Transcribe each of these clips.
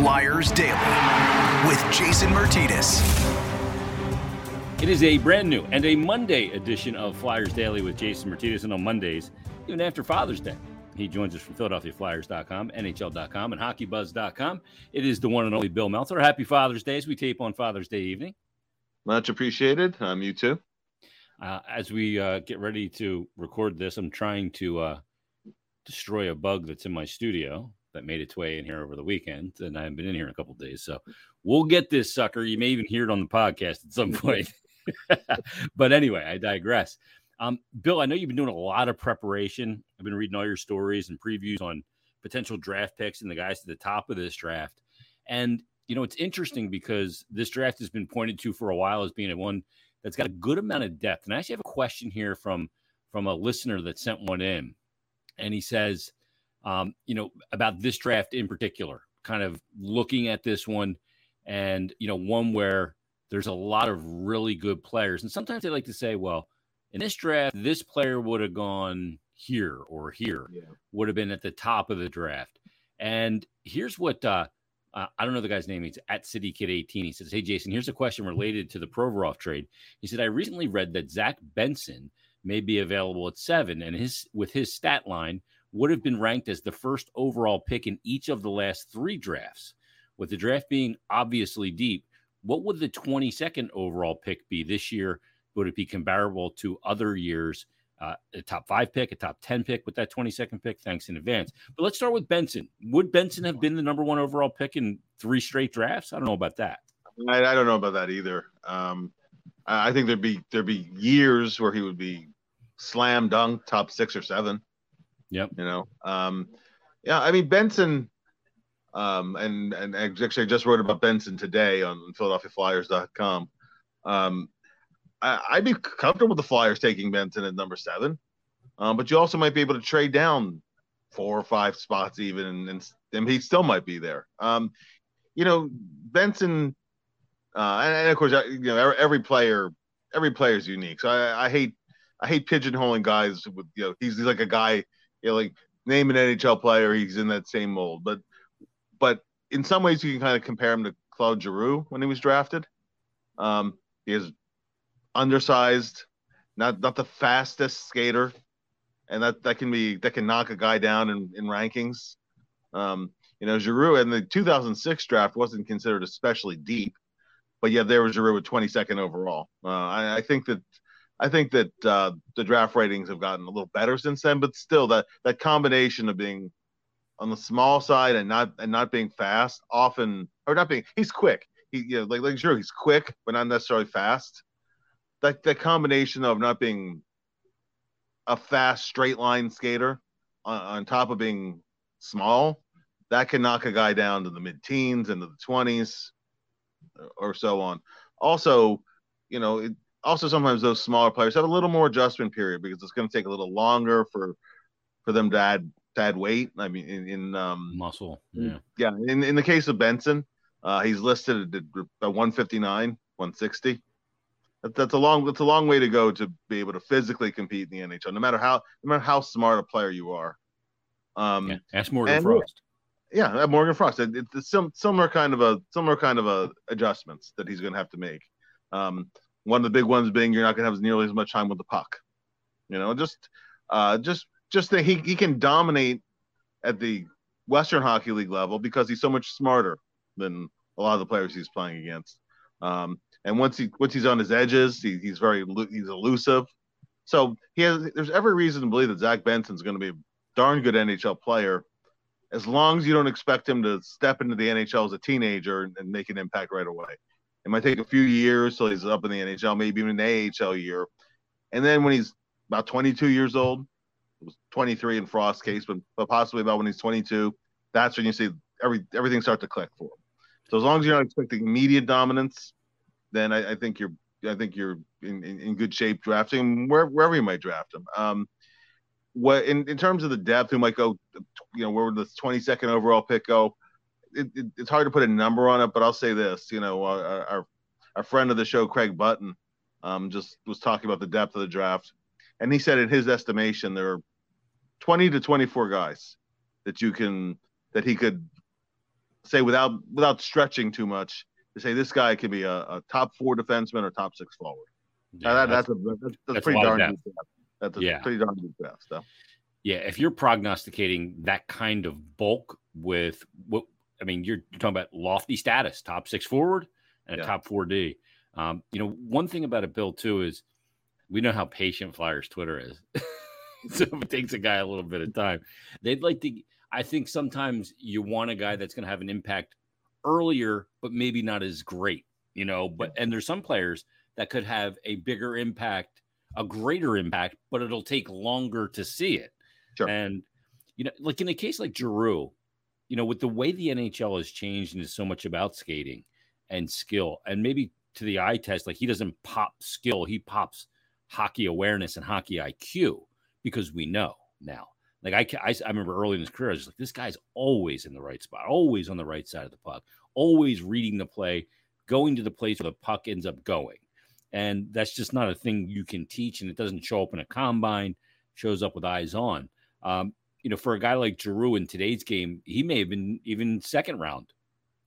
Flyers Daily with Jason Myrtetus. It is a brand new and a Monday edition of Flyers Daily with Jason Myrtetus. And on Mondays, even after Father's Day, he joins us from PhiladelphiaFlyers.com, NHL.com, and HockeyBuzz.com. It is the one and only Bill Meltzer. Happy Father's Day as we tape on Father's Day evening. Much appreciated. Um, you too. Uh, as we uh, get ready to record this, I'm trying to uh, destroy a bug that's in my studio that made its way in here over the weekend, and I haven't been in here in a couple days. So we'll get this sucker. You may even hear it on the podcast at some point. but anyway, I digress. Um, Bill, I know you've been doing a lot of preparation. I've been reading all your stories and previews on potential draft picks and the guys at the top of this draft. And you know, it's interesting because this draft has been pointed to for a while as being a one that's got a good amount of depth. And I actually have a question here from from a listener that sent one in, and he says, um, you know, about this draft in particular, kind of looking at this one, and you know, one where there's a lot of really good players. And sometimes they like to say, well, in this draft, this player would have gone here or here, yeah. would have been at the top of the draft. And here's what uh, uh, I don't know the guy's name. He's at City Kid 18. He says, Hey, Jason, here's a question related to the Provorov trade. He said, I recently read that Zach Benson may be available at seven, and his with his stat line would have been ranked as the first overall pick in each of the last three drafts. With the draft being obviously deep, what would the 22nd overall pick be this year? Would it be comparable to other years? Uh, a top five pick, a top 10 pick with that 22nd pick. Thanks in advance. But let's start with Benson. Would Benson have been the number one overall pick in three straight drafts? I don't know about that. I, I don't know about that either. Um, I think there'd be there'd be years where he would be slam dunk top six or seven. Yep. You know, um, yeah. I mean Benson um, and and actually I just wrote about Benson today on PhiladelphiaFlyers.com. Um, I, I'd be comfortable with the Flyers taking Benson at number seven, um, but you also might be able to trade down four or five spots even, and, and, and he still might be there. Um, you know, Benson, uh, and, and, of course, you know, every player, every player is unique. So I, I hate, I hate pigeonholing guys with, you know, he's, he's like a guy, you know, like name an NHL player, he's in that same mold. But but in some ways you can kind of compare him to Claude Giroux when he was drafted. Um, he is undersized, not not the fastest skater, and that that can be that can knock a guy down in, in rankings. Um, you know, Giroux in the 2006 draft wasn't considered especially deep, but yet there was Giroux with 22nd overall. Uh, I, I, think that I think that uh, the draft ratings have gotten a little better since then, but still that that combination of being on the small side and not and not being fast often or not being he's quick. He you know like like sure he's quick but not necessarily fast. That that combination of not being a fast straight line skater on, on top of being small that can knock a guy down to the mid teens into the 20s or so on. Also you know it, also sometimes those smaller players have a little more adjustment period because it's going to take a little longer for for them to add to add weight. I mean, in, in um, muscle. Yeah. Yeah. In, in the case of Benson, uh, he's listed at, at 159, 160. That, that's a long, that's a long way to go to be able to physically compete in the NHL, no matter how, no matter how smart a player you are. Um, yeah. Ask Morgan and, Frost. Yeah, Morgan Frost. It, it's some similar kind of a similar kind of a adjustments that he's going to have to make. Um, one of the big ones being you're not going to have nearly as much time with the puck. You know, just uh, just just that he, he can dominate at the Western Hockey League level because he's so much smarter than a lot of the players he's playing against. Um, and once he once he's on his edges, he, he's very he's elusive. So he has there's every reason to believe that Zach Benson's going to be a darn good NHL player, as long as you don't expect him to step into the NHL as a teenager and, and make an impact right away. It might take a few years till he's up in the NHL, maybe even an AHL year, and then when he's about 22 years old, it was 23 in Frost's case, but, but possibly about when he's 22. That's when you see every everything start to click for him. So as long as you're not expecting immediate dominance, then I, I think you're I think you're in, in, in, good shape drafting where, wherever you might draft him. Um, what in, in terms of the depth, who might go, you know, where would the 22nd overall pick go? It, it, it's hard to put a number on it, but I'll say this, you know, our, our, our friend of the show, Craig Button, um, just was talking about the depth of the draft. And he said, in his estimation, there are 20 to 24 guys that you can that he could say without without stretching too much to say this guy could be a, a top four defenseman or top six forward. Yeah, that, that's, that's, a that's, that's pretty darn good. draft. That's a yeah. pretty darn good draft stuff. Yeah, if you're prognosticating that kind of bulk with what I mean, you're, you're talking about lofty status, top six forward and a yeah. top four D. Um, you know, one thing about it, Bill, too, is we know how patient Flyers Twitter is. so it takes a guy a little bit of time. They'd like to. I think sometimes you want a guy that's going to have an impact earlier, but maybe not as great. You know, but and there's some players that could have a bigger impact, a greater impact, but it'll take longer to see it. Sure. And you know, like in a case like Giroux, you know, with the way the NHL has changed and is so much about skating and skill, and maybe to the eye test, like he doesn't pop skill, he pops hockey awareness and hockey IQ because we know now. Like I, I, I remember early in his career, I was like, this guy's always in the right spot, always on the right side of the puck, always reading the play, going to the place where the puck ends up going. And that's just not a thing you can teach, and it doesn't show up in a combine. Shows up with eyes on. Um, you know, for a guy like Giroux in today's game, he may have been even second round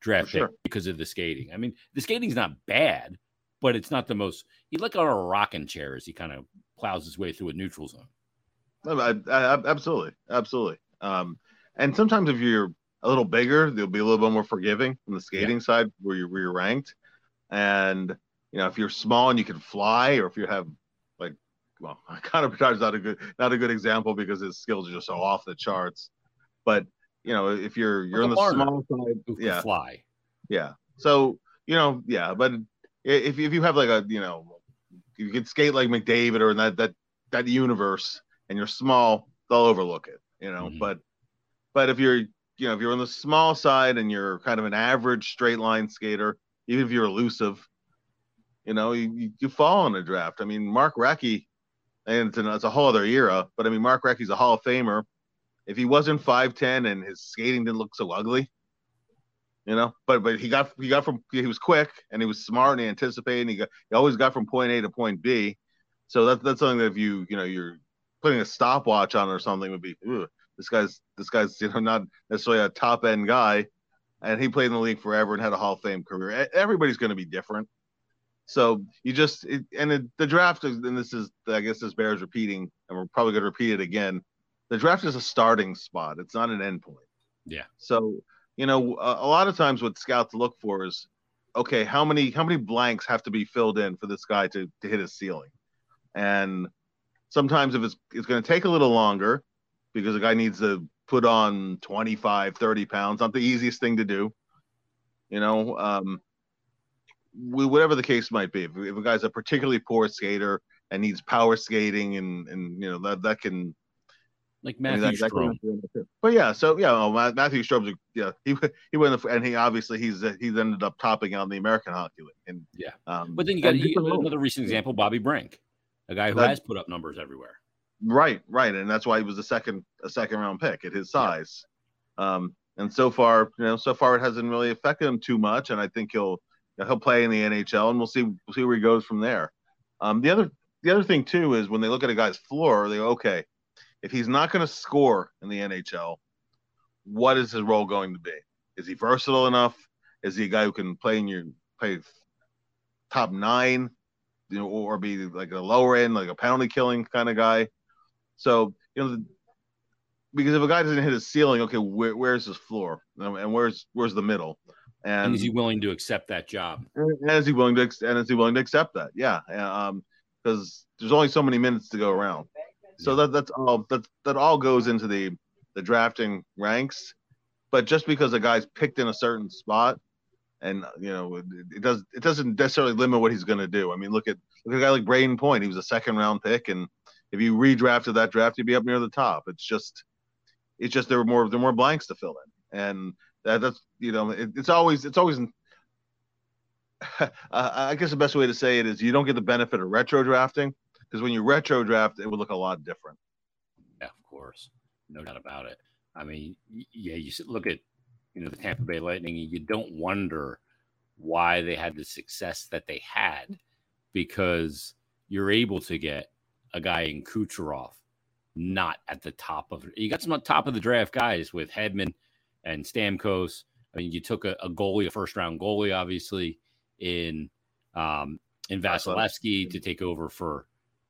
draft sure. pick because of the skating. I mean, the skating's not bad, but it's not the most. He like on a rocking chair as he kind of plows his way through a neutral zone. I, I, absolutely, absolutely. Um, and sometimes if you're a little bigger, they'll be a little bit more forgiving on the skating yeah. side where you're, where you're ranked. And you know, if you're small and you can fly, or if you have well, Connor Bedard's not a good not a good example because his skills are just so off the charts. But you know, if you're you're on the small side, yeah, fly, yeah. So you know, yeah, but if if you have like a you know you can skate like McDavid or in that that that universe and you're small, they'll overlook it, you know. Mm-hmm. But but if you're you know if you're on the small side and you're kind of an average straight line skater, even if you're elusive, you know you, you fall in a draft. I mean Mark Recchi, and it's, an, it's a whole other era, but I mean Mark Recchi's a Hall of Famer. If he wasn't five ten and his skating didn't look so ugly, you know. But but he got he got from he was quick and he was smart and he anticipated. He got he always got from point A to point B. So that's that's something that if you you know you're putting a stopwatch on or something would be this guy's this guy's you know not necessarily a top end guy, and he played in the league forever and had a Hall of Fame career. Everybody's going to be different. So you just it, and it, the draft is, and this is I guess this bears repeating, and we're probably going to repeat it again. The draft is a starting spot; it's not an endpoint. Yeah. So you know, a, a lot of times what scouts look for is, okay, how many how many blanks have to be filled in for this guy to to hit his ceiling, and sometimes if it's it's going to take a little longer because the guy needs to put on 25 30 pounds not the easiest thing to do you know um whatever the case might be if, if a guy's a particularly poor skater and needs power skating and and you know that that can like Matthew I mean, that, Strome. That but yeah, so yeah, well, Matthew Strome's yeah he he went and he obviously he's he's ended up topping out in the American Hockey League and yeah. Um, but then you got another recent example, Bobby Brink, a guy who that, has put up numbers everywhere. Right, right, and that's why he was a second a second round pick at his size. Yeah. Um, and so far, you know, so far it hasn't really affected him too much, and I think he'll he'll play in the NHL, and we'll see we'll see where he goes from there. Um, the other the other thing too is when they look at a guy's floor, they go, okay, if he's not going to score in the NHL, what is his role going to be? Is he versatile enough? Is he a guy who can play in your play top nine? you know, or be like a lower end, like a penalty killing kind of guy. So, you know, because if a guy doesn't hit his ceiling, okay, where, where's his floor and where's where's the middle? And, and, is he willing to accept that job? And is he willing to and is he willing to accept that? Yeah, um, because there's only so many minutes to go around. So that that's all that that all goes into the the drafting ranks. But just because a guy's picked in a certain spot and you know it, it, does it doesn't necessarily limit what he's going to do. I mean, look at look at a guy like Brayden Point. He was a second round pick, and if you redrafted that draft, he'd be up near the top. It's just it's just there were more there were more blanks to fill in, and that, that's you know it, it's always it's always. uh, I guess the best way to say it is you don't get the benefit of retro drafting because when you retro draft, it would look a lot different. Yeah, of course, no doubt about it. I mean, yeah, you look at you know the Tampa Bay Lightning, you don't wonder why they had the success that they had because you're able to get a guy in Kucherov not at the top of you got some top of the draft guys with Hedman and Stamkos, I mean, you took a, a goalie, a first round goalie, obviously in um, in Vasilevskiy to take over for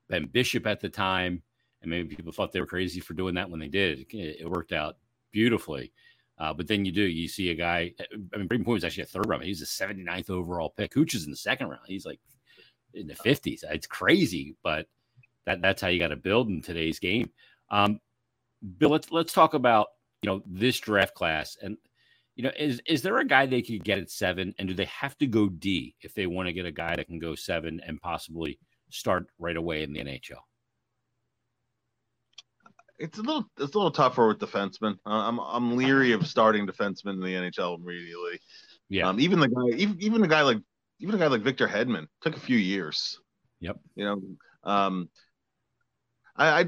Ben Bishop at the time, and maybe people thought they were crazy for doing that when they did. It, it worked out beautifully. Uh, but then you do, you see a guy. I mean, Brayden Point was actually a third round. He's a 79th overall pick. Cooch is in the second round. He's like in the 50s. It's crazy, but that that's how you got to build in today's game. Um, Bill, let's let's talk about you know this draft class and you know is is there a guy they could get at seven and do they have to go D if they want to get a guy that can go seven and possibly start right away in the NHL? it's a little it's a little tougher with defensemen. Uh, I'm I'm leery of starting defensemen in the NHL immediately. Yeah. Um, even the guy, even even a guy like even a guy like Victor Hedman took a few years. Yep. You know, um, I, I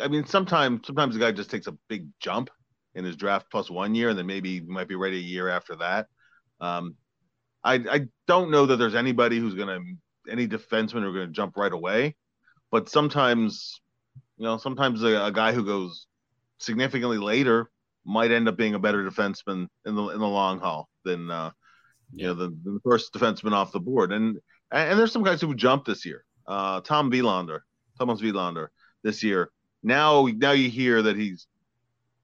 I mean sometimes sometimes the guy just takes a big jump in his draft plus one year, and then maybe he might be ready a year after that. Um, I I don't know that there's anybody who's gonna any defenseman who are gonna jump right away, but sometimes you know, sometimes a, a guy who goes significantly later might end up being a better defenseman in the in the long haul than uh, you know the, the first defenseman off the board. And and there's some guys who jumped this year. Uh, Tom Willander, Thomas Willander, this year. Now now you hear that he's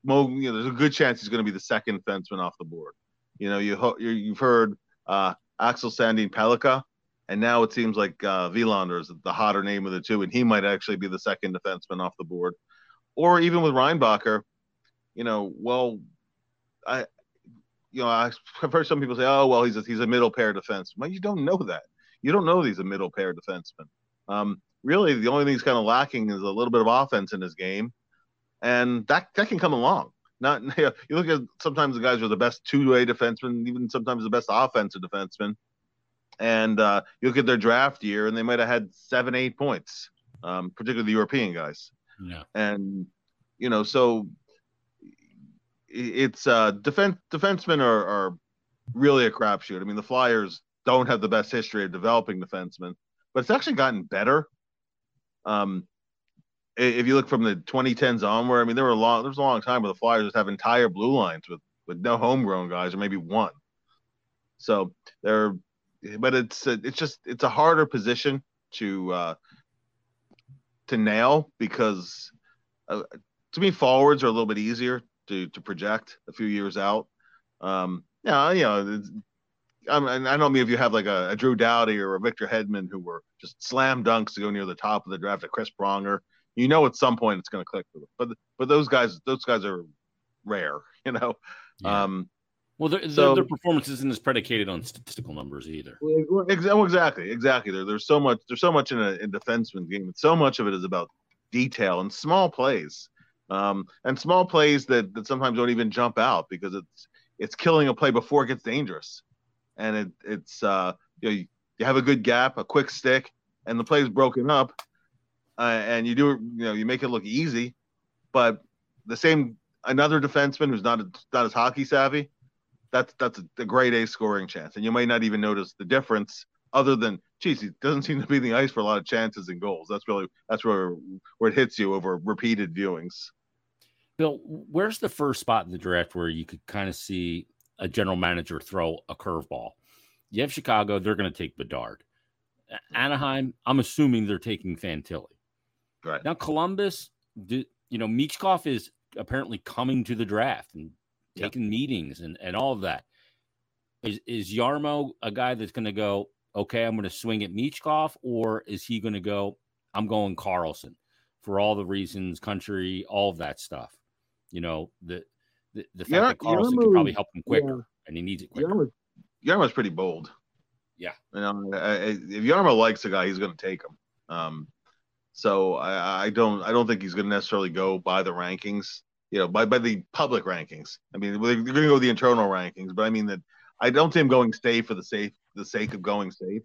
well, you know, there's a good chance he's going to be the second defenseman off the board. You know, you you've heard uh, Axel Sandin Pellikka and now it seems like uh, Willander is the hotter name of the two, and he might actually be the second defenseman off the board. Or even with Reinbacher, you know, well, I, you know, I've heard some people say, oh, well, he's a, he's a middle pair defenseman. Well, you don't know that. You don't know he's a middle pair defenseman. Um, really, the only thing he's kind of lacking is a little bit of offense in his game, and that that can come along. Not you, know, you look at sometimes the guys are the best two-way defensemen, even sometimes the best offensive defensemen and uh, you look at their draft year, and they might have had seven, eight points, um, particularly the European guys. Yeah. And you know, so it's uh, defense defensemen are, are really a crapshoot. I mean, the Flyers don't have the best history of developing defensemen, but it's actually gotten better. Um, if you look from the 2010s onward, I mean, there were a long there was a long time where the Flyers just have entire blue lines with with no homegrown guys or maybe one. So they're but it's a, it's just it's a harder position to uh, to nail because uh, to me forwards are a little bit easier to to project a few years out. Um, yeah, you know, I, mean, I don't mean if you have like a, a, Drew Doughty or a Victor Hedman who were just slam dunks to go near the top of the draft, a Chris Pronger. You know, at some point it's going to click for them. But but those guys those guys are rare. You know. Yeah. Um, well, their, so, their, performance isn't as predicated on statistical numbers either. Exactly, exactly. There, there's so much. There's so much in a in defenseman game. So much of it is about detail and small plays, um, and small plays that that sometimes don't even jump out because it's it's killing a play before it gets dangerous, and it it's uh, you, know, you, you have a good gap, a quick stick, and the play is broken up, uh, and you do you know you make it look easy, but the same another defenseman who's not not as hockey savvy that's that's a, great A scoring chance, and you might not even notice the difference other than geez, he doesn't seem to be in the ice for a lot of chances and goals. That's really that's where where it hits you over repeated viewings. Bill, where's the first spot in the draft where you could kind of see a general manager throw a curveball? You have Chicago, they're going to take Bedard. Anaheim, I'm assuming they're taking Fantilli. Right. Now Columbus, you know, Michkov is apparently coming to the draft and taking yep. meetings and, and all of that. Is is Jarmo a guy that's going to go, okay, I'm going to swing at Michkov, or is he going to go, I'm going Carlsson for all the reasons, country, all of that stuff? You know, the the, the fact yeah, that Carlsson Jarmo, can probably help him quicker yeah. and he needs it quicker. Jarmo, Jarmo's pretty bold. Yeah. You know, if Jarmo likes a guy, he's going to take him. Um, so I, I, don't I don't think he's going to necessarily go by the rankings you know, by, by the public rankings. I mean, they're going to go the internal rankings, but I mean that I don't see him going safe for the safe the sake of going safe.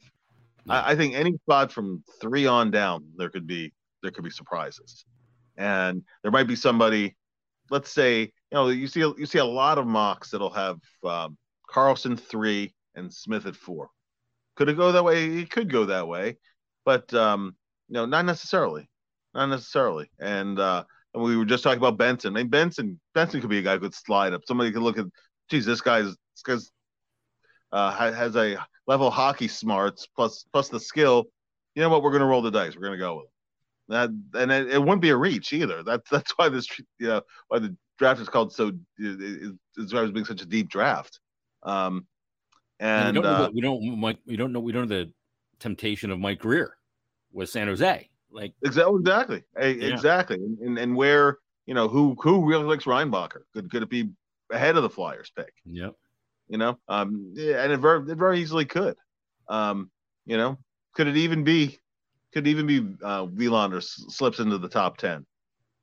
I, I, think any spot from three on down, there could be there could be surprises, and there might be somebody. Let's say you know you see you see a lot of mocks that'll have um, Carlsson three and Smith at four. Could it go that way? It could go that way, but um, know, not necessarily, not necessarily. And uh, and we were just talking about Benson. I mean, Benson Benson could be a guy who could slide up. Somebody could look at, geez, this guy's because uh, has a level of hockey smarts plus plus the skill. You know what? We're going to roll the dice. We're going to go with that, and it, it, wouldn't be a reach either. That's that's why this you know why the draft is called so is why it was being such a deep draft. Um, and we don't, uh, we don't Mike, we don't know we don't know the temptation of Mike Grier with San Jose. Like exactly, exactly, exactly, and, and where you know who who really likes Reinbacher? Could could it be ahead of the Flyers pick? Yep. You know, um, and it very it very easily could. Um, you know, could it even be? Could even be uh, Willander slips into the top ten,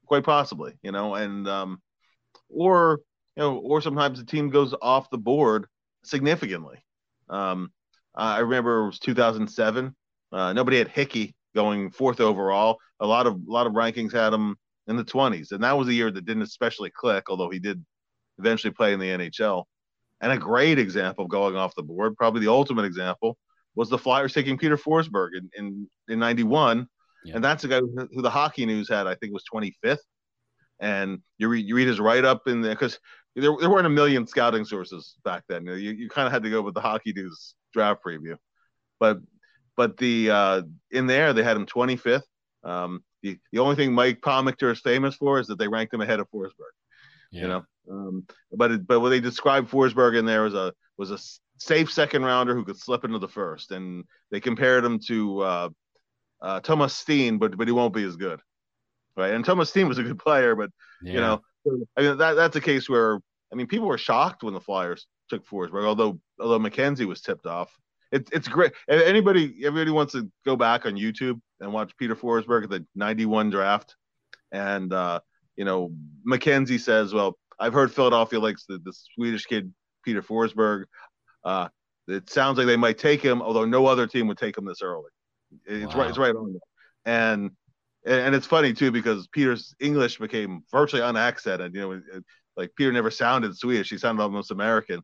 quite possibly. You know, and um, or you know, or sometimes the team goes off the board significantly. Um, I remember it was 2007. Uh, nobody had Hickey going fourth overall. A lot of a lot of rankings had him in the 20s, and that was a year that didn't especially click. Although he did eventually play in the NHL. And a great example of going off the board, probably the ultimate example, was the Flyers taking Peter Forsberg in in, in 91. Yeah. And that's a guy who, who the Hockey News had, I think, was 25th. And you read, you read his write up in there because there, there weren't a million scouting sources back then. You, you kind of had to go with the Hockey News draft preview. But but the uh, in there they had him 25th. Um, the, the only thing Mike Pomichter is famous for is that they ranked him ahead of Forsberg. Yeah. You know, um, but it, but what they described Forsberg in there was a was a safe second rounder who could slip into the first, and they compared him to uh, uh, Thomas Steen, but but he won't be as good, right? And Thomas Steen was a good player, but yeah. you know, I mean that that's a case where I mean people were shocked when the Flyers took Forsberg, although although McKenzie was tipped off. It's it's great. If anybody anybody wants to go back on YouTube and watch Peter Forsberg at the '91 draft, and uh, you know McKenzie says, "Well, I've heard Philadelphia likes the, the Swedish kid Peter Forsberg. Uh, it sounds like they might take him, although no other team would take him this early. It's wow. right. It's right on there. And and it's funny too because Peter's English became virtually unaccented. You know, like Peter never sounded Swedish; he sounded almost American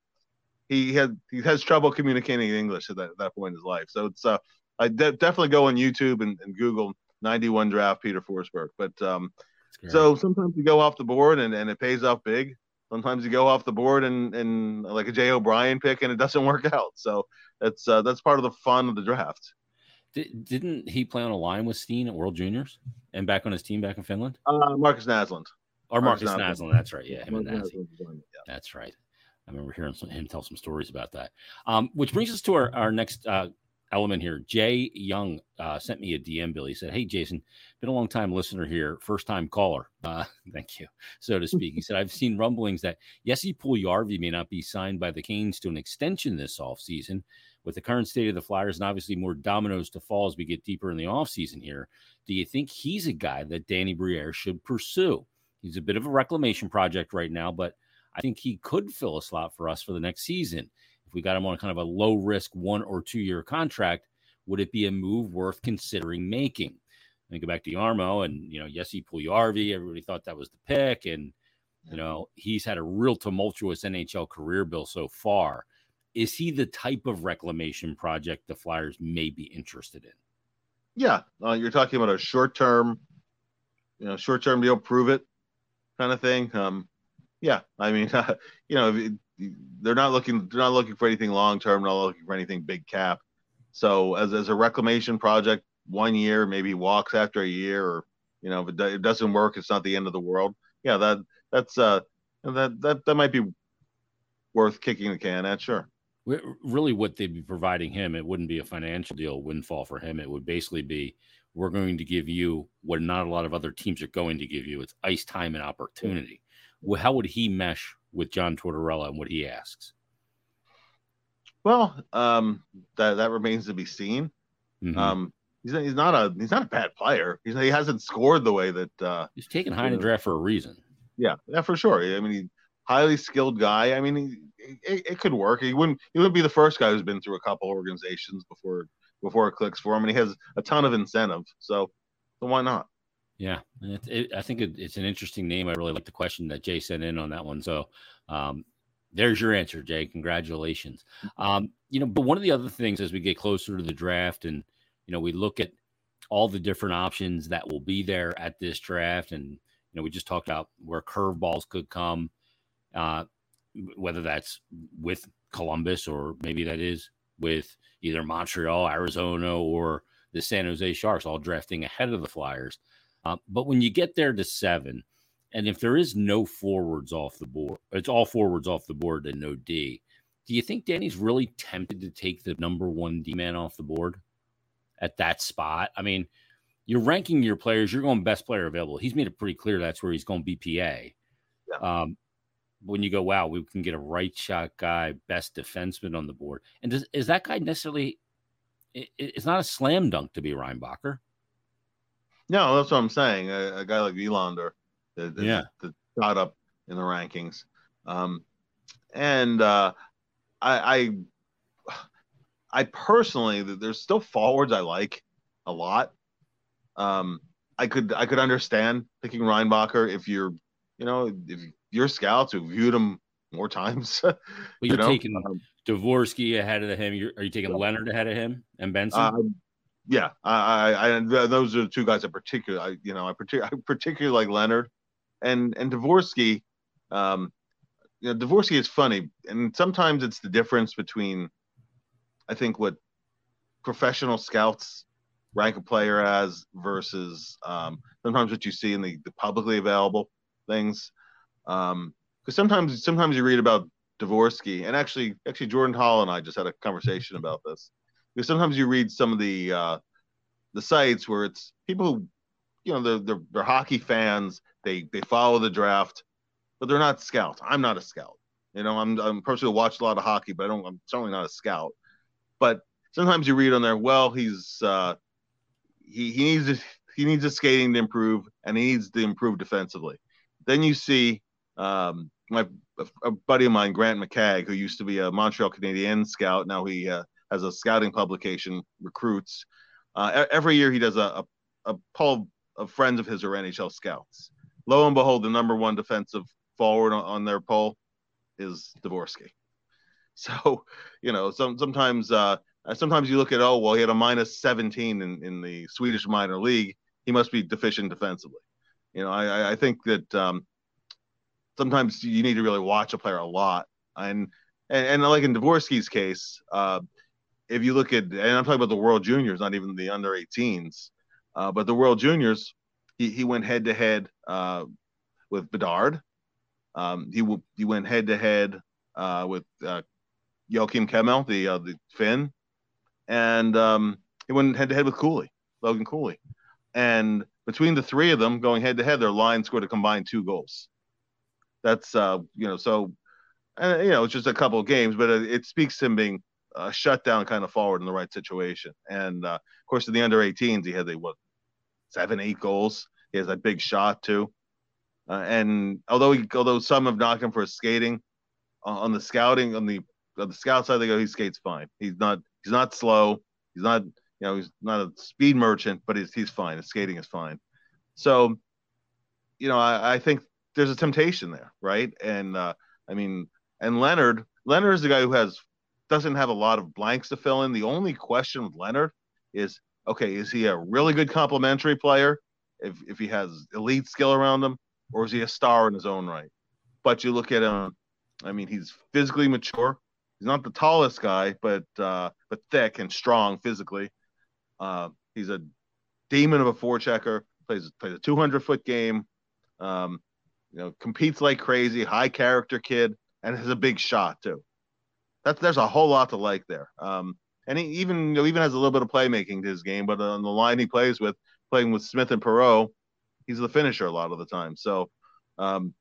he had he has trouble communicating in English at that, that point in his life. So it's uh, I de- definitely go on YouTube and, and Google 91 draft Peter Forsberg. But um, so sometimes you go off the board and, and it pays off big. Sometimes you go off the board and, and like a Jay O'Brien pick and it doesn't work out. So that's uh, that's part of the fun of the draft. Did, not he play on a line with Steen at World Juniors and back on his team back in Finland? Uh, Markus Naslund. Or Markus, Markus Naslund. That's right. Yeah, him and Naslund. Yeah. That's right. I remember hearing some, him tell some stories about that. Um, which brings us to our, our next uh, element here. Jay Young uh, sent me a DM, Billy. He said, Hey, Jason, been a long time listener here, first time caller. Uh, thank you, so to speak. He said, I've seen rumblings that Jesse Puljujarvi may not be signed by the Canes to an extension this offseason. With the current state of the Flyers and obviously more dominoes to fall as we get deeper in the offseason here, do you think he's a guy that Danny Briere should pursue? He's a bit of a reclamation project right now, but I think he could fill a slot for us for the next season. If we got him on kind of a low risk one or two year contract, would it be a move worth considering making? I go back to Jarmo and, you know, Jesse Puljujarvi. Everybody thought that was the pick. And, you know, he's had a real tumultuous NHL career, Bill, so far. Is he the type of reclamation project the Flyers may be interested in? Yeah. Uh, you're talking about a short term, you know, short term deal, prove it kind of thing. Um, yeah, I mean, uh, you know, they're not looking they're not looking for anything long term, not looking for anything big cap. So as as a reclamation project, one year maybe walks after a year, or you know, if it, it doesn't work, it's not the end of the world. Yeah, that that's uh that that that might be worth kicking the can at. Sure. Really, what they'd be providing him, it wouldn't be a financial deal windfall for him. It would basically be, we're going to give you what not a lot of other teams are going to give you. It's ice time and opportunity how would he mesh with John Tortorella and what he asks? Well, um, that that remains to be seen. Mm-hmm. Um, he's he's not a he's not a bad player. He's, he hasn't scored the way that uh, he's taken high in the draft for a reason. Yeah, yeah, for sure. I mean, he highly skilled guy. I mean, he, it, it, could work. He wouldn't he wouldn't be the first guy who's been through a couple organizations before before it clicks for him, and he has a ton of incentive. So, so why not? Yeah, it, it, I think it, it's an interesting name. I really like the question that Jay sent in on that one. So, um, there's your answer, Jay. Congratulations. Um, you know, but one of the other things as we get closer to the draft, and you know, we look at all the different options that will be there at this draft, and you know, we just talked about where curveballs could come. Uh, whether that's with Columbus or maybe that is with either Montreal, Arizona, or the San Jose Sharks, all drafting ahead of the Flyers. Uh, but when you get there to seven, and if there is no forwards off the board, it's all forwards off the board and no D. Do you think Danny's really tempted to take the number one D man off the board at that spot? I mean, you're ranking your players, you're going best player available. He's made it pretty clear that's where he's going BPA. Yeah. Um, when you go, wow, we can get a right shot guy, best defenseman on the board. And does, is that guy necessarily? It, it's not a slam dunk to be Reinbacher. No, that's what I'm saying. A, a guy like Willander, the, the, yeah, the shot up in the rankings, um, and uh, I, I, I personally, there's still forwards I like a lot. Um, I could I could understand picking Reinbacher if you're, you know, if your scouts who viewed him more times. well, you're you know? taking um, Dvorsky ahead of him. You're, are you taking Leonard ahead of him and Benson? Uh, yeah, I, I, I, those are the two guys I particularly, I, you know, I, particularly, I particularly like Leonard, and and Dvorsky. Um, you know, Dvorsky is funny, and sometimes it's the difference between, I think, what professional scouts rank a player as versus um, sometimes what you see in the, the publicly available things. Um, because sometimes sometimes you read about Dvorsky, and actually actually Jordan Hall and I just had a conversation about this. Because sometimes you read some of the uh, the sites where it's people who, you know, they're, they're they're hockey fans. They they follow the draft, but they're not scouts. I'm not a scout. You know, I'm I'm a person who watched a lot of hockey, but I don't. I'm certainly not a scout. But sometimes you read on there, well, he's uh, he he needs he needs his skating to improve, and he needs to improve defensively. Then you see um, my a buddy of mine, Grant McCagg, who used to be a Montreal Canadiens scout, now he uh, has a scouting publication, Recruits. Uh, every year he does a, a, a poll of friends of his or NHL scouts. Lo and behold, the number one defensive forward on, on their poll is Dvorsky. So, you know, some sometimes uh, sometimes you look at oh well he had a minus 17 in, in the Swedish minor league. He must be deficient defensively. You know, I, I think that um, sometimes you need to really watch a player a lot. And and, and like in Dvorsky's case, uh, if you look at and I'm talking about the World Juniors, not even the under 18s, uh, but the World Juniors, he, he went head to head with Bedard. Um, he he went head to head with uh, Joakim Kemell, the uh, the Finn, and um, he went head to head with Cooley, Logan Cooley, and between the three of them going head to head, their line scored a combined two goals. That's uh, you know, so uh, you know, it's just a couple of games, but it, it speaks to him being uh, shutdown kind of forward in the right situation. And uh, of course, in the under 18s, he had the what seven, eight goals. He has that big shot too. Uh, and although he, although some have knocked him for skating, uh, on the scouting on the on the scout side, they go he skates fine. He's not he's not slow. He's not you know he's not a speed merchant, but he's he's fine. His skating is fine. So, you know, I, I think there's a temptation there, right? And uh, I mean, and Leonard, Leonard is the guy who has doesn't have a lot of blanks to fill in. The only question with Leonard is, okay, is he a really good complementary player? If if he has elite skill around him, or is he a star in his own right? But you look at him, I mean, he's physically mature. He's not the tallest guy, but uh, but thick and strong physically. Uh, he's a demon of a forechecker. Plays plays a 200 foot game. Um, you know, competes like crazy, high character kid, and has a big shot too. That's there's a whole lot to like there. Um, and he even you know, even has a little bit of playmaking to his game, but on the line he plays with, playing with Smith and Perreault, he's the finisher a lot of the time. So, um,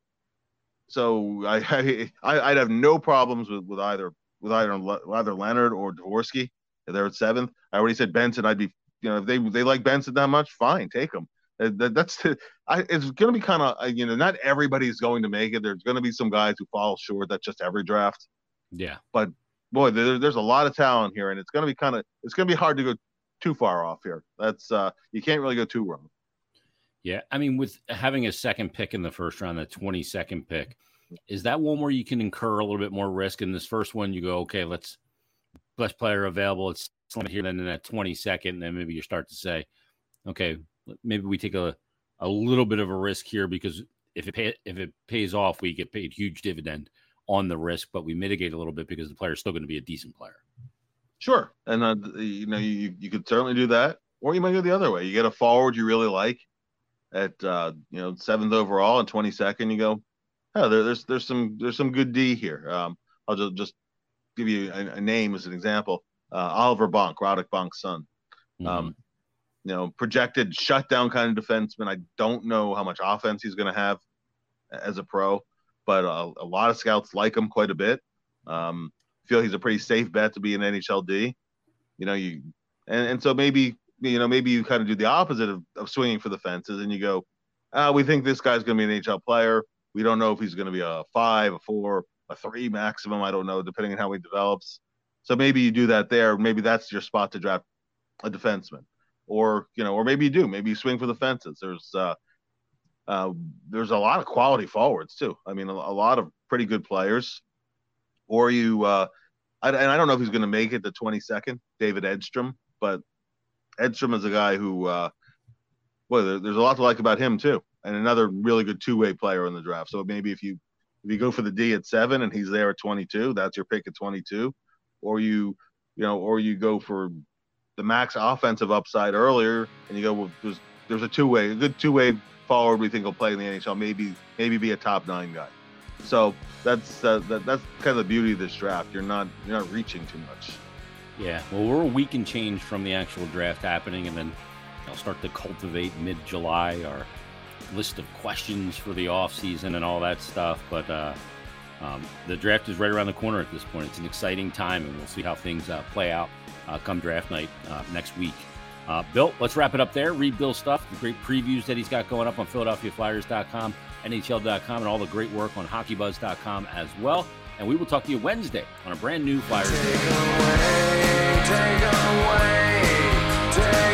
so I, I would have no problems with, with either with either either Leonard or Dvorsky. If they're at seventh, I already said Benson. I'd be you know if they they like Benson that much, fine, take him. Uh, that's the, I, it's going to be kind of uh, you know not everybody's going to make it. There's going to be some guys who fall short. That's just every draft. Yeah. But boy, there, there's a lot of talent here, and it's going to be kind of it's going to be hard to go too far off here. That's uh you can't really go too wrong. Yeah, I mean, with having a second pick in the first round, the 22nd pick, is that one where you can incur a little bit more risk? In this first one, you go, okay, let's best player available. It's here. Then in that 22nd, then maybe you start to say, okay, maybe we take a, a little bit of a risk here because if it pay, if it pays off, we get paid huge dividend. On the risk, but we mitigate a little bit because the player is still going to be a decent player. Sure, and uh, you know you you could certainly do that, or you might go the other way. You get a forward you really like at uh, you know seventh overall and twenty second. You go, oh, there, there's there's some there's some good D here. Um, I'll just just give you a, a name as an example. Uh, Oliver Bonk, Radek Bonk's son. Mm-hmm. Um, you know, projected shutdown kind of defenseman. I don't know how much offense he's going to have as a pro, but a, a, lot of scouts like him quite a bit. Um, feel he's a pretty safe bet to be an NHLD. You know, you and, and so maybe you know maybe you kind of do the opposite of, of swinging for the fences and you go, ah, we think this guy's going to be an NHL player. We don't know if he's going to be a five, a four, a three maximum. I don't know, depending on how he develops. So maybe you do that there. Maybe that's your spot to draft a defenseman, or you know, or maybe you do. Maybe you swing for the fences. There's uh, uh, there's a lot of quality forwards too. I mean, a, a lot of pretty good players. Or you, uh, I, and I don't know if he's going to make it the 22nd, David Edstrom, but Edstrom is a guy who, uh, well, there's a lot to like about him too, and another really good two-way player in the draft. So maybe if you if you go for the D at seven and he's there at 22, that's your pick at 22, or you you know, or you go for the max offensive upside earlier, and you go, well, there's there's a two-way, a good two-way forward we think will play in the NHL, maybe maybe be a top nine guy. So that's uh, that, that's kind of the beauty of this draft. You're not you're not reaching too much. Yeah, well, we're a week and change from the actual draft happening, and then I'll start to cultivate mid-July our list of questions for the off season and all that stuff. But uh, um, the draft is right around the corner at this point. It's an exciting time, and we'll see how things uh, play out uh, come draft night uh, next week. Uh, Bill, let's wrap it up there. Read Bill's stuff, the great previews that he's got going up on PhiladelphiaFlyers.com, NHL.com, and all the great work on HockeyBuzz.com as well. And we will talk to you Wednesday on a brand new Flyers. Take away, take away, take